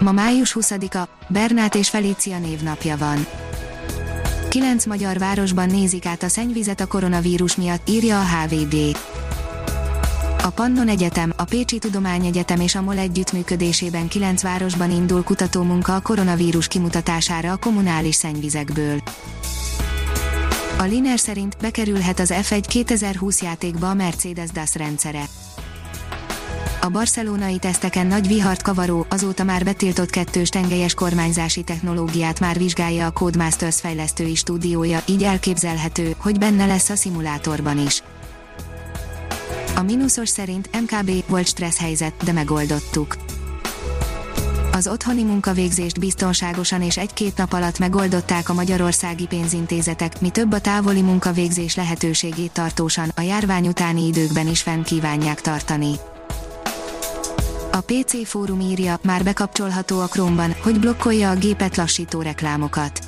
Ma május 20-a, Bernát és Felícia névnapja van. Kilenc magyar városban nézik át a szennyvizet a koronavírus miatt, írja a HVD. A Pannon Egyetem, a Pécsi Tudományegyetem és a MOL együttműködésében kilenc városban indul kutatómunka a koronavírus kimutatására a kommunális szennyvizekből. A Liner szerint bekerülhet az F1 2020 játékba a Mercedes DAS rendszere a barcelonai teszteken nagy vihart kavaró, azóta már betiltott kettős tengelyes kormányzási technológiát már vizsgálja a Codemasters fejlesztői stúdiója, így elképzelhető, hogy benne lesz a szimulátorban is. A mínuszos szerint MKB volt stressz helyzet, de megoldottuk. Az otthoni munkavégzést biztonságosan és egy-két nap alatt megoldották a magyarországi pénzintézetek, mi több a távoli munkavégzés lehetőségét tartósan, a járvány utáni időkben is fenn kívánják tartani. A PC fórum írja, már bekapcsolható a Chrome-ban, hogy blokkolja a gépet lassító reklámokat.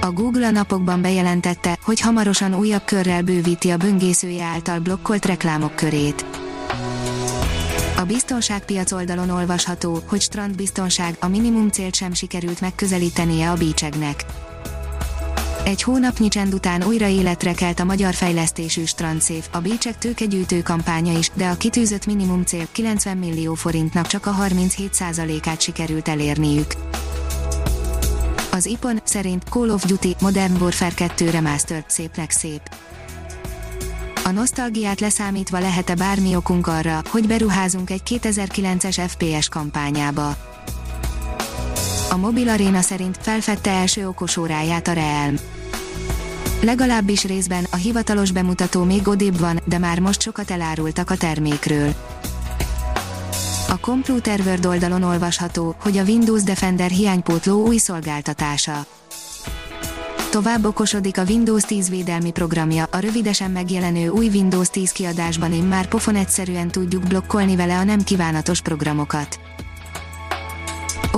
A Google a napokban bejelentette, hogy hamarosan újabb körrel bővíti a böngészője által blokkolt reklámok körét. A biztonságpiac oldalon olvasható, hogy strandbiztonság a minimum célt sem sikerült megközelítenie a bícsegnek. Egy hónapnyi csend után újra életre kelt a magyar fejlesztésű strandszéf, a Bécsek tőkegyűjtő kampánya is, de a kitűzött minimum cél 90 millió forintnak csak a 37%-át sikerült elérniük. Az IPON szerint Call of Duty Modern Warfare 2 Remastered szépnek szép. A nosztalgiát leszámítva lehet-e bármi okunk arra, hogy beruházunk egy 2009-es FPS kampányába. A Mobil Arena szerint felfedte első okosóráját a Realm. Legalábbis részben a hivatalos bemutató még odébb van, de már most sokat elárultak a termékről. A Computer World oldalon olvasható, hogy a Windows Defender hiánypótló új szolgáltatása. Tovább okosodik a Windows 10 védelmi programja, a rövidesen megjelenő új Windows 10 kiadásban immár pofon egyszerűen tudjuk blokkolni vele a nem kívánatos programokat.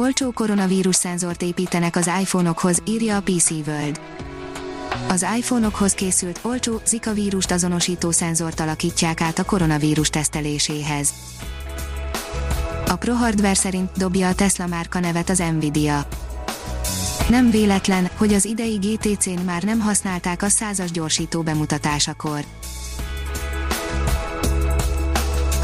Olcsó koronavírus szenzort építenek az iPhone-okhoz, írja a PC World. Az iPhone-okhoz készült olcsó Zika vírust azonosító szenzort alakítják át a koronavírus teszteléséhez. A Pro Hardware szerint dobja a Tesla márka nevet az Nvidia. Nem véletlen, hogy az idei GTC-n már nem használták a százas gyorsító bemutatásakor.